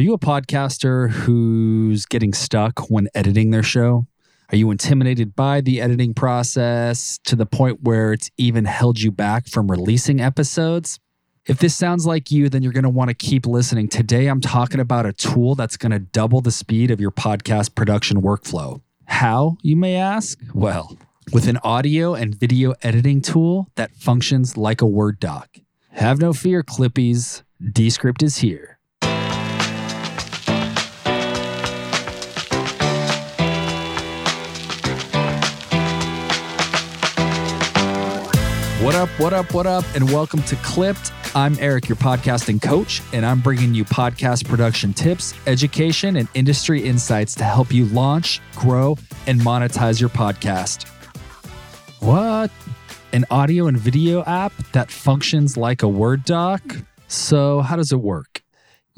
you a podcaster who's getting stuck when editing their show? Are you intimidated by the editing process to the point where it's even held you back from releasing episodes? If this sounds like you, then you're going to want to keep listening. Today, I'm talking about a tool that's going to double the speed of your podcast production workflow. How, you may ask? Well, with an audio and video editing tool that functions like a Word doc. Have no fear, Clippies. Descript is here. What up, what up, what up, and welcome to Clipped. I'm Eric, your podcasting coach, and I'm bringing you podcast production tips, education, and industry insights to help you launch, grow, and monetize your podcast. What? An audio and video app that functions like a Word doc? So, how does it work?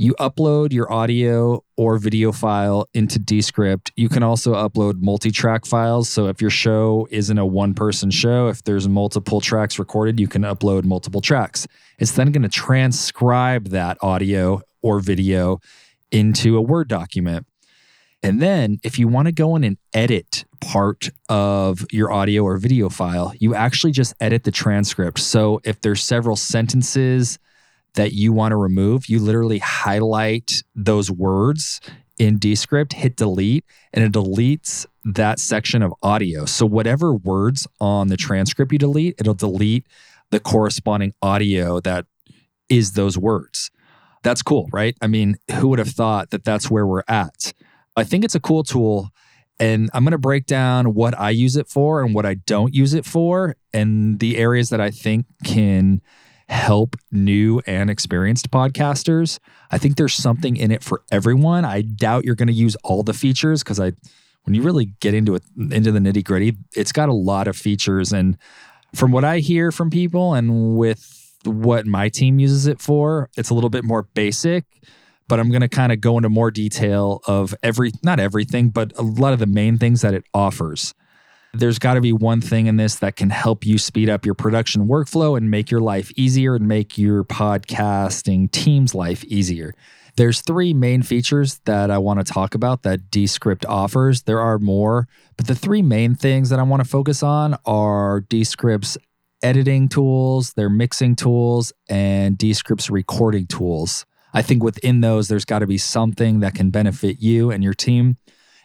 You upload your audio or video file into Descript. You can also upload multi track files. So, if your show isn't a one person show, if there's multiple tracks recorded, you can upload multiple tracks. It's then going to transcribe that audio or video into a Word document. And then, if you want to go in and edit part of your audio or video file, you actually just edit the transcript. So, if there's several sentences, that you want to remove, you literally highlight those words in Descript, hit delete, and it deletes that section of audio. So, whatever words on the transcript you delete, it'll delete the corresponding audio that is those words. That's cool, right? I mean, who would have thought that that's where we're at? I think it's a cool tool. And I'm going to break down what I use it for and what I don't use it for, and the areas that I think can help new and experienced podcasters. I think there's something in it for everyone. I doubt you're going to use all the features because I when you really get into it into the nitty gritty, it's got a lot of features. And from what I hear from people and with what my team uses it for, it's a little bit more basic. But I'm going to kind of go into more detail of every, not everything, but a lot of the main things that it offers. There's got to be one thing in this that can help you speed up your production workflow and make your life easier and make your podcasting team's life easier. There's three main features that I want to talk about that Descript offers. There are more, but the three main things that I want to focus on are Descript's editing tools, their mixing tools, and Descript's recording tools. I think within those, there's got to be something that can benefit you and your team.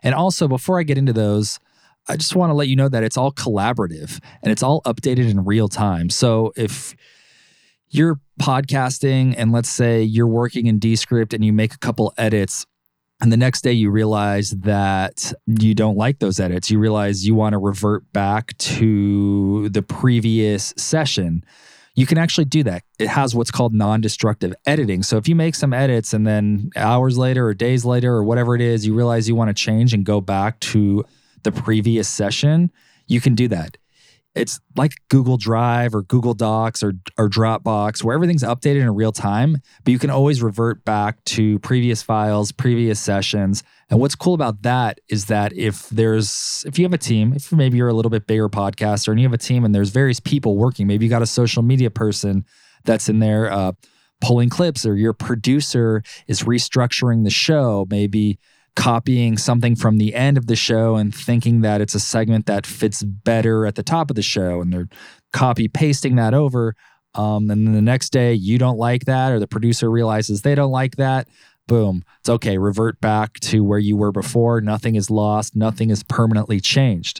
And also, before I get into those, I just want to let you know that it's all collaborative and it's all updated in real time. So if you're podcasting and let's say you're working in Descript and you make a couple edits and the next day you realize that you don't like those edits, you realize you want to revert back to the previous session. You can actually do that. It has what's called non destructive editing. So, if you make some edits and then hours later or days later or whatever it is, you realize you want to change and go back to the previous session, you can do that. It's like Google Drive or Google Docs or, or Dropbox, where everything's updated in real time, but you can always revert back to previous files, previous sessions. And what's cool about that is that if there's, if you have a team, if maybe you're a little bit bigger podcaster and you have a team and there's various people working, maybe you got a social media person that's in there uh, pulling clips, or your producer is restructuring the show, maybe copying something from the end of the show and thinking that it's a segment that fits better at the top of the show and they're copy pasting that over um, and then the next day you don't like that or the producer realizes they don't like that boom it's okay revert back to where you were before nothing is lost nothing is permanently changed.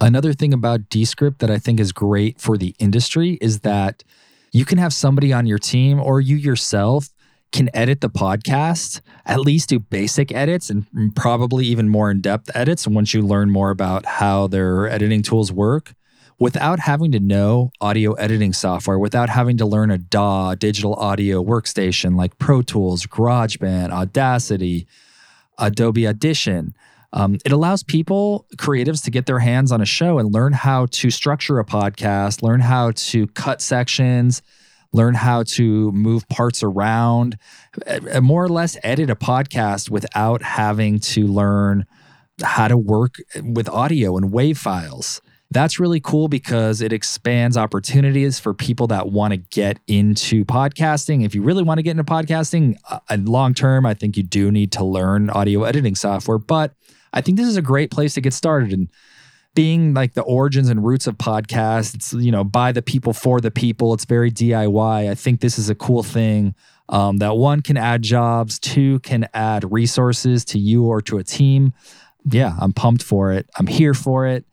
Another thing about descript that i think is great for the industry is that you can have somebody on your team or you yourself can edit the podcast, at least do basic edits and probably even more in depth edits once you learn more about how their editing tools work without having to know audio editing software, without having to learn a DAW, digital audio workstation like Pro Tools, GarageBand, Audacity, Adobe Audition. Um, it allows people, creatives, to get their hands on a show and learn how to structure a podcast, learn how to cut sections, learn how to move parts around, uh, uh, more or less edit a podcast without having to learn how to work with audio and wave files. That's really cool because it expands opportunities for people that want to get into podcasting. If you really want to get into podcasting, uh, uh, long term, I think you do need to learn audio editing software. But I think this is a great place to get started. And being like the origins and roots of podcasts, you know, by the people for the people. It's very DIY. I think this is a cool thing um, that one can add jobs, two can add resources to you or to a team. Yeah, I'm pumped for it. I'm here for it.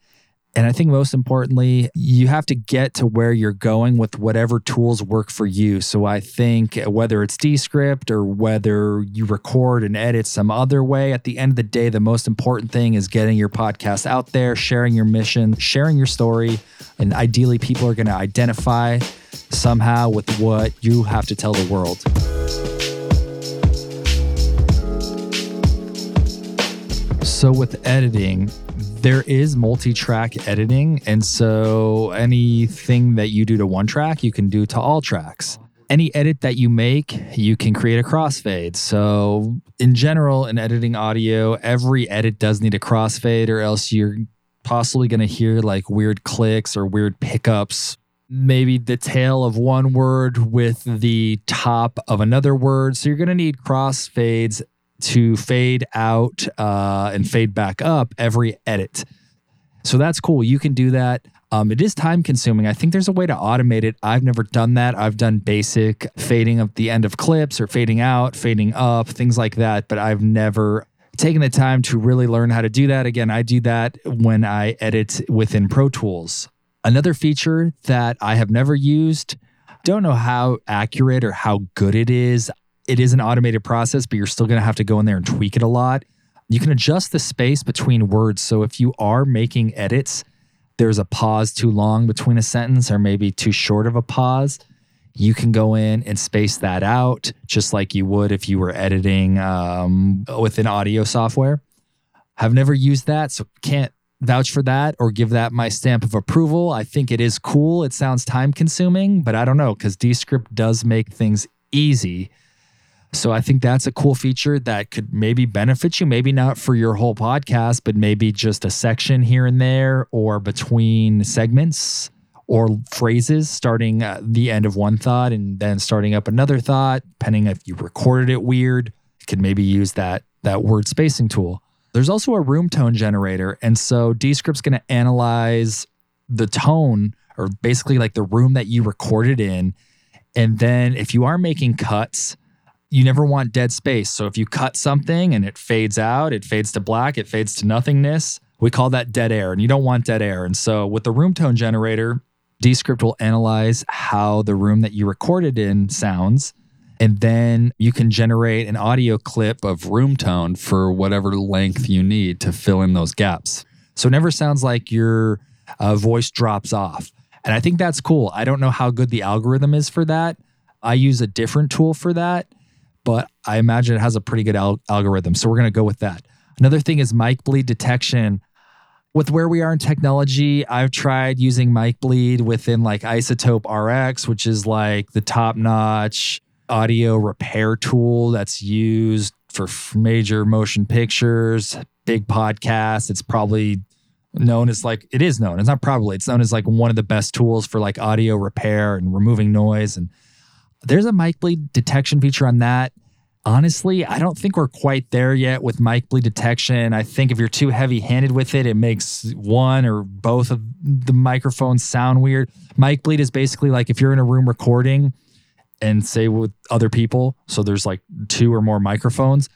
And I think most importantly, you have to get to where you're going with whatever tools work for you. So I think whether it's Descript or whether you record and edit some other way, at the end of the day, the most important thing is getting your podcast out there, sharing your mission, sharing your story. And ideally, people are going to identify somehow with what you have to tell the world. So, with editing, there is multi track editing. And so anything that you do to one track, you can do to all tracks. Any edit that you make, you can create a crossfade. So, in general, in editing audio, every edit does need a crossfade, or else you're possibly going to hear like weird clicks or weird pickups. Maybe the tail of one word with the top of another word. So, you're going to need crossfades to fade out uh, and fade back up every edit. So that's cool. You can do that. Um, it is time consuming. I think there's a way to automate it. I've never done that. I've done basic fading of the end of clips or fading out, fading up, things like that, but I've never taken the time to really learn how to do that. Again, I do that when I edit within Pro Tools. Another feature that I have never used, don't know how accurate or how good it is it is an automated process, but you're still going to have to go in there and tweak it a lot. You can adjust the space between words. So if you are making edits, there's a pause too long between a sentence or maybe too short of a pause. You can go in and space that out just like you would if you were editing um, with an audio software. I've never used that, so can't vouch for that or give that my stamp of approval. I think it is cool. It sounds time consuming, but I don't know because Descript does make things easy. So I think that's a cool feature that could maybe benefit you, maybe not for your whole podcast, but maybe just a section here and there or between segments or phrases starting at the end of one thought and then starting up another thought, depending if you recorded it weird, you could maybe use that that word spacing tool. There's also a room tone generator. And so Descript's going to analyze the tone or basically like the room that you recorded in. And then if you are making cuts, you never want dead space. So if you cut something and it fades out, it fades to black, it fades to nothingness, we call that dead air, and you don't want dead air. And so with the room tone generator, Descript will analyze how the room that you recorded in sounds. And then you can generate an audio clip of room tone for whatever length you need to fill in those gaps. So it never sounds like your uh, voice drops off. And I think that's cool. I don't know how good the algorithm is for that. I use a different tool for that but I imagine it has a pretty good al- algorithm. So we're going to go with that. Another thing is mic bleed detection. With where we are in technology, I've tried using mic bleed within like iZotope RX, which is like the top notch audio repair tool that's used for major motion pictures, big podcasts. It's probably known as like, it is known, it's not probably, it's known as like one of the best tools for like audio repair and removing noise. And there's a mic bleed detection feature on that. Honestly, I don't think we're quite there yet with mic bleed detection. I think if you're too heavy handed with it, it makes one or both of the microphones sound weird. Mic bleed is basically like if you're in a room recording and say with other people, so there's like two or more microphones.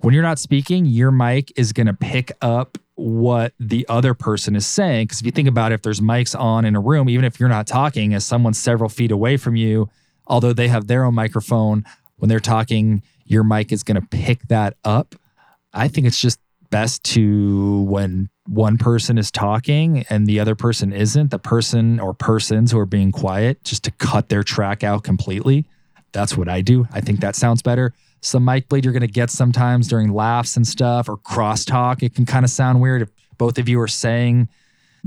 When you're not speaking, your mic is going to pick up what the other person is saying. Because if you think about it, if there's mics on in a room, even if you're not talking, as someone several feet away from you, although they have their own microphone, when they're talking, your mic is going to pick that up. I think it's just best to when one person is talking and the other person isn't, the person or persons who are being quiet, just to cut their track out completely. That's what I do. I think that sounds better. Some mic bleed you're going to get sometimes during laughs and stuff or crosstalk. It can kind of sound weird if both of you are saying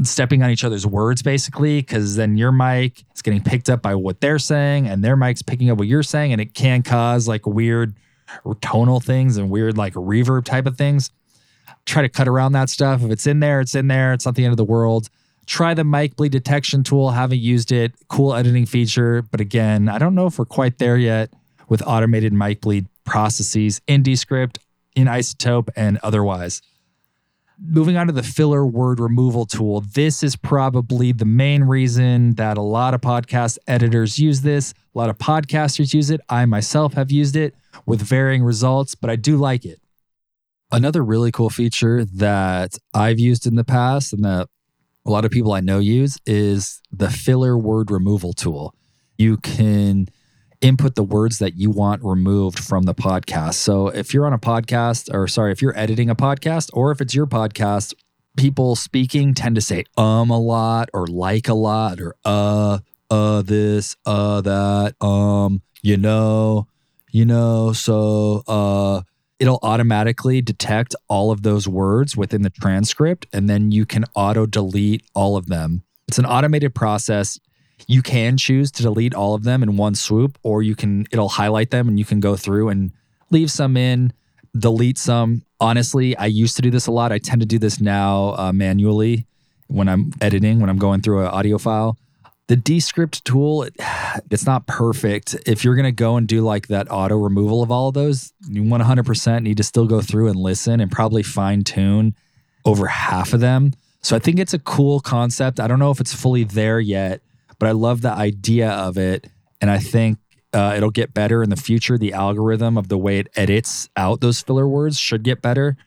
stepping on each other's words basically because then your mic is getting picked up by what they're saying and their mic's picking up what you're saying and it can cause like weird tonal things and weird like reverb type of things try to cut around that stuff if it's in there it's in there it's not the end of the world Try the mic bleed detection tool. Haven't used it. Cool editing feature. But again, I don't know if we're quite there yet with automated mic bleed processes in Descript, in iZotope and otherwise. Moving on to the filler word removal tool. This is probably the main reason that a lot of podcast editors use this. A lot of podcasters use it. I myself have used it with varying results, but I do like it. Another really cool feature that I've used in the past and that a lot of people I know use is the filler word removal tool. You can input the words that you want removed from the podcast. So if you're on a podcast, or sorry, if you're editing a podcast, or if it's your podcast, people speaking tend to say um a lot or like a lot or uh, uh, this, uh, that, um, you know, you know, so, uh, it'll automatically detect all of those words within the transcript and then you can auto delete all of them. It's an automated process. You can choose to delete all of them in one swoop or you can it'll highlight them and you can go through and leave some in, delete some. Honestly, I used to do this a lot. I tend to do this now uh, manually when I'm editing, when I'm going through an audio file. The Descript tool, it's not perfect. If you're going to go and do like that auto removal of all of those, you 100% need to still go through and listen and probably fine tune over half of them. So I think it's a cool concept. I don't know if it's fully there yet, but I love the idea of it. And I think uh, it'll get better in the future. The algorithm of the way it edits out those filler words should get better.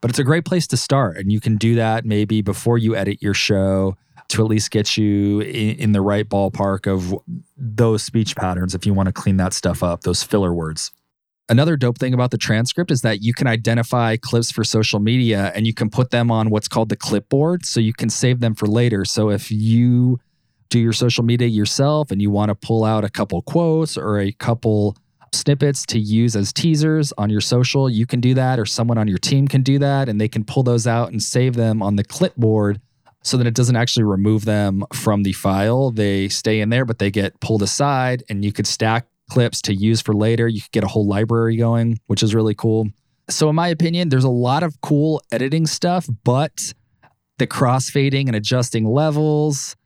But it's a great place to start. And you can do that maybe before you edit your show to at least get you in, in the right ballpark of those speech patterns if you want to clean that stuff up, those filler words. Another dope thing about the transcript is that you can identify clips for social media and you can put them on what's called the clipboard so you can save them for later. So if you do your social media yourself and you want to pull out a couple quotes or a couple snippets to use as teasers on your social, you can do that, or someone on your team can do that, and they can pull those out and save them on the clipboard so that it doesn't actually remove them from the file. They stay in there, but they get pulled aside, and you could stack clips to use for later. You could get a whole library going, which is really cool. So, in my opinion, there's a lot of cool editing stuff, but the crossfading and adjusting levels,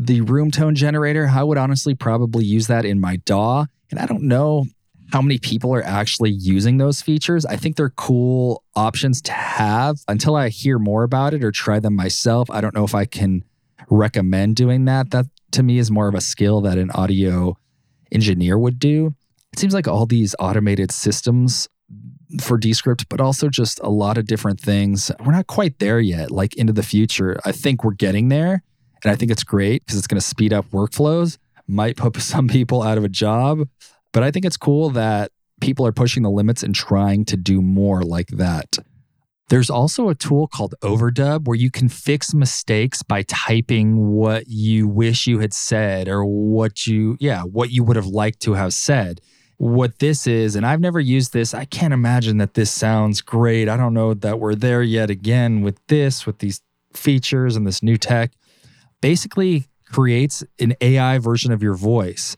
the room tone generator, I would honestly probably use that in my DAW. And I don't know how many people are actually using those features. I think they're cool options to have until I hear more about it or try them myself. I don't know if I can recommend doing that. That to me is more of a skill that an audio engineer would do. It seems like all these automated systems for Descript, but also just a lot of different things. We're not quite there yet, like into the future. I think we're getting there. And I think it's great because it's going to speed up workflows, might put some people out of a job. But I think it's cool that people are pushing the limits and trying to do more like that. There's also a tool called Overdub where you can fix mistakes by typing what you wish you had said or what you, yeah, what you would have liked to have said. What this is, and I've never used this, I can't imagine that this sounds great. I don't know that we're there yet again with this, with these features and this new tech. Basically, creates an AI version of your voice.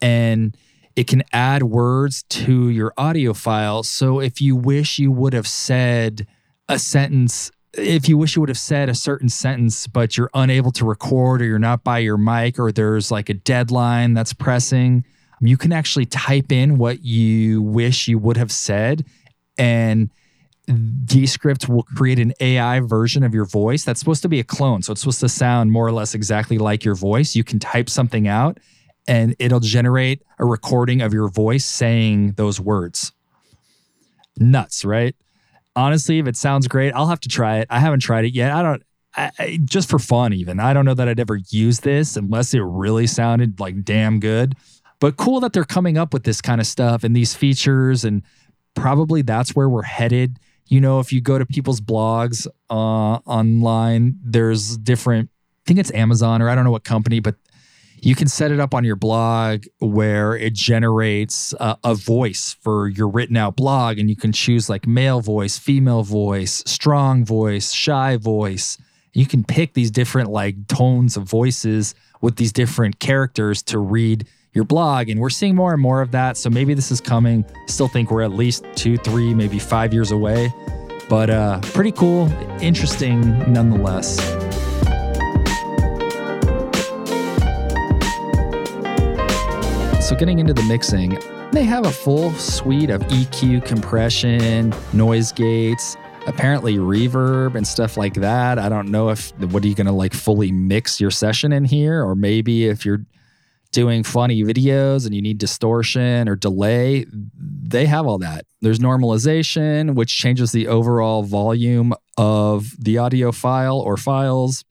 And it can add words to your audio file. So if you wish you would have said a sentence, if you wish you would have said a certain sentence, but you're unable to record or you're not by your mic or there's like a deadline that's pressing, you can actually type in what you wish you would have said and Descript will create an AI version of your voice that's supposed to be a clone. So it's supposed to sound more or less exactly like your voice. You can type something out and it'll generate a recording of your voice saying those words. Nuts, right? Honestly, if it sounds great, I'll have to try it. I haven't tried it yet. I don't, I, I, just for fun, even. I don't know that I'd ever use this unless it really sounded like damn good. But cool that they're coming up with this kind of stuff and these features. And probably that's where we're headed. You know, if you go to people's blogs uh, online, there's different, I think it's Amazon or I don't know what company, but you can set it up on your blog where it generates uh, a voice for your written out blog and you can choose like male voice female voice strong voice shy voice. You can pick these different like tones of voices with these different characters to read your blog. And we're seeing more and more of that. So maybe this is coming. Still think we're at least two, three, maybe five years away. But uh, pretty cool, interesting nonetheless. So, getting into the mixing, they have a full suite of EQ compression, noise gates, apparently reverb and stuff like that. I don't know if what are you going to like fully mix your session in here or maybe if you're doing funny videos and you need distortion or delay, they have all that. There's normalization which changes the overall volume of the audio file or files.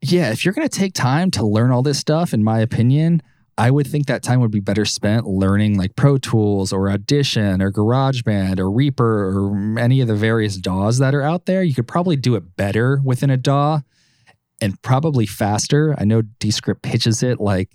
Yeah, if you're going to take time to learn all this stuff in my opinion, I would think that time would be better spent learning like Pro Tools or Audition or GarageBand or Reaper or any of the various DAWs that are out there. You could probably do it better within a DAW and probably faster. I know Descript pitches it like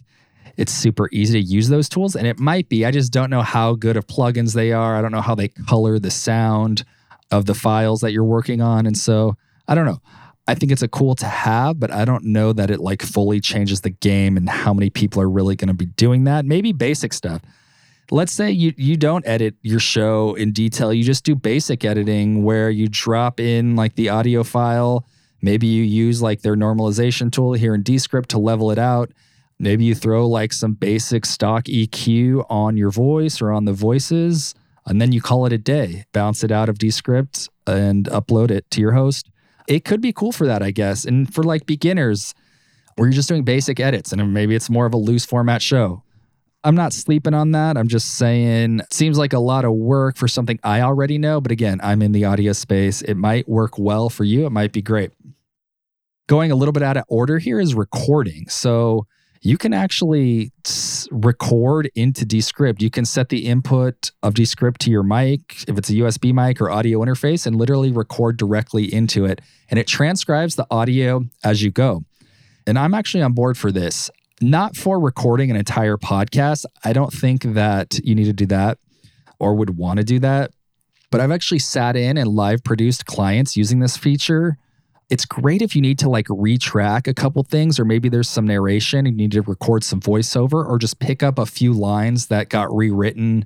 it's super easy to use those tools, and it might be. I just don't know how good of plugins they are. I don't know how they color the sound of the files that you're working on. And so I don't know. I think it's a cool to have, but I don't know that it like fully changes the game and how many people are really going to be doing that. Maybe basic stuff. Let's say you you don't edit your show in detail. You just do basic editing where you drop in like the audio file. Maybe you use like their normalization tool here in Descript to level it out. Maybe you throw like some basic stock EQ on your voice or on the voices, and then you call it a day. Bounce it out of Descript and upload it to your host it could be cool for that, I guess. And for like beginners, where you're just doing basic edits and maybe it's more of a loose format show. I'm not sleeping on that. I'm just saying, seems like a lot of work for something I already know. But again, I'm in the audio space. It might work well for you. It might be great. Going a little bit out of order here is recording. So you can actually record into Descript. You can set the input of Descript to your mic, if it's a USB mic or audio interface, and literally record directly into it. And it transcribes the audio as you go. And I'm actually on board for this, not for recording an entire podcast. I don't think that you need to do that or would want to do that. But I've actually sat in and live produced clients using this feature it's great if you need to like retrack a couple things, or maybe there's some narration and you need to record some voiceover, or just pick up a few lines that got rewritten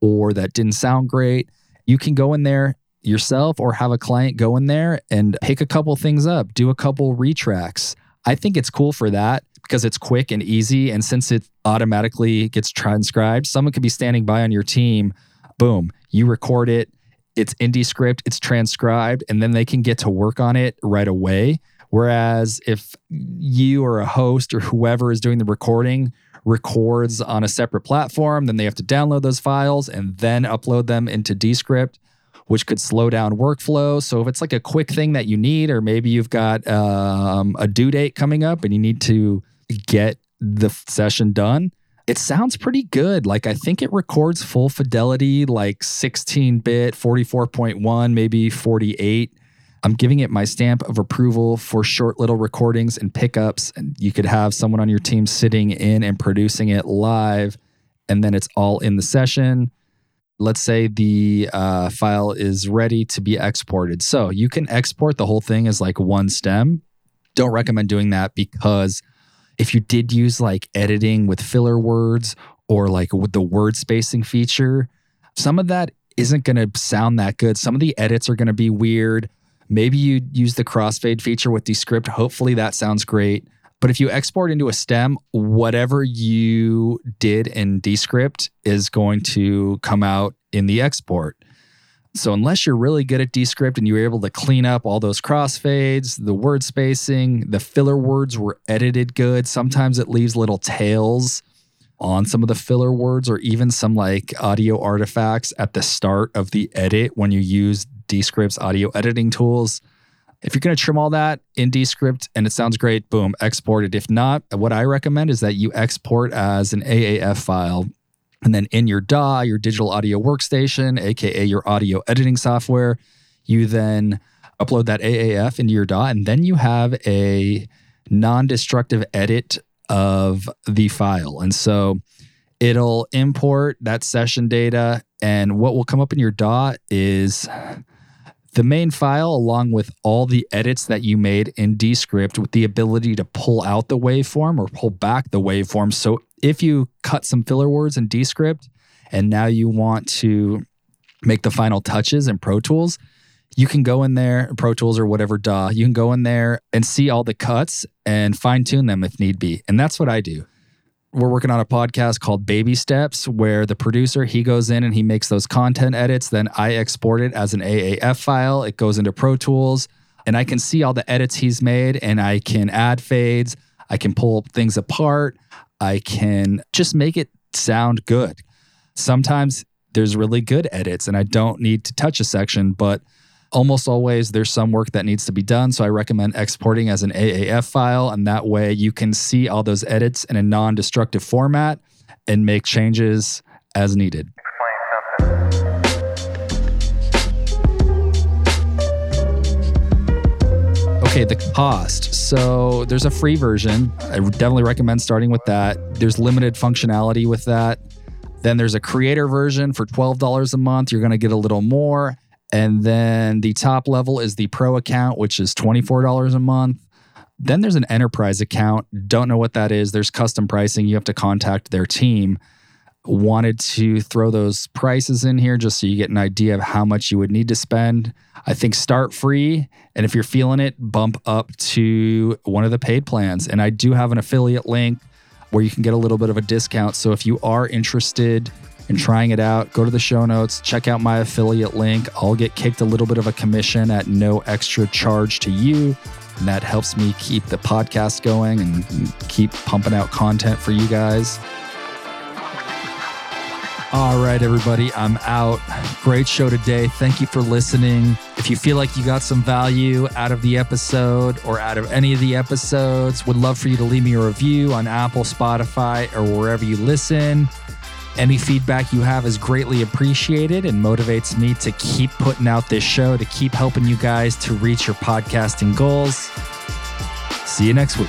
or that didn't sound great. You can go in there yourself or have a client go in there and pick a couple things up, do a couple retracks. I think it's cool for that because it's quick and easy. And since it automatically gets transcribed, someone could be standing by on your team. Boom, you record it it's in Descript, it's transcribed, and then they can get to work on it right away. Whereas if you or a host or whoever is doing the recording records on a separate platform, then they have to download those files and then upload them into Descript, which could slow down workflow. So if it's like a quick thing that you need, or maybe you've got um, a due date coming up and you need to get the session done, it sounds pretty good. Like I think it records full fidelity, like 16 bit, 44.1, maybe 48. I'm giving it my stamp of approval for short little recordings and pickups. And you could have someone on your team sitting in and producing it live, and then it's all in the session. Let's say the uh, file is ready to be exported. So you can export the whole thing as like one stem. Don't recommend doing that because if you did use like editing with filler words or like with the word spacing feature, some of that isn't going to sound that good. Some of the edits are going to be weird. Maybe you use the crossfade feature with Descript. Hopefully that sounds great. But if you export into a stem, whatever you did in Descript is going to come out in the export. So unless you're really good at Descript and you were able to clean up all those crossfades, the word spacing, the filler words were edited good. Sometimes it leaves little tails on some of the filler words or even some like audio artifacts at the start of the edit when you use Descript's audio editing tools. If you're going to trim all that in Descript and it sounds great, boom, export it. If not, what I recommend is that you export as an AAF file and then in your DAW, your digital audio workstation, AKA your audio editing software, you then upload that AAF into your DAW, and then you have a non destructive edit of the file. And so it'll import that session data. And what will come up in your DAW is the main file, along with all the edits that you made in Descript, with the ability to pull out the waveform or pull back the waveform. So if you cut some filler words in Descript and now you want to make the final touches in Pro Tools, you can go in there, Pro Tools or whatever DAW, you can go in there and see all the cuts and fine tune them if need be. And that's what I do. we're working on a podcast called Baby Steps where the producer he goes in and he makes those content edits then I export it as an AAF file it goes into Pro Tools and I can see all the edits he's made and I can add fades I can pull things apart I can just make it sound good sometimes there's really good edits and I don't need to touch a section but almost always there's some work that needs to be done. So I recommend exporting as an AAF file. And that way you can see all those edits in a non destructive format and make changes as needed. Okay, the cost. So there's a free version. I definitely recommend starting with that. There's limited functionality with that. Then there's a creator version for $12 a month. You're going to get a little more. And then the top level is the pro account, which is $24 a month. Then there's an enterprise account. Don't know what that is. There's custom pricing. You have to contact their team. Wanted to throw those prices in here just so you get an idea of how much you would need to spend. I think start free. And if you're feeling it, bump up to one of the paid plans. And I do have an affiliate link where you can get a little bit of a discount. So if you are interested, in trying it out, go to the show notes, check out my affiliate link. I'll get kicked a little bit of a commission at no extra charge to you. And that helps me keep the podcast going and keep pumping out content for you guys. All right, everybody, I'm out. Great show today. Thank you for listening. If you feel like you got some value out of the episode or out of any of the episodes, would love for you to leave me a review on Apple, Spotify, or wherever you listen. Any feedback you have is greatly appreciated and motivates me to keep putting out this show, to keep helping you guys to reach your podcasting goals. See you next week.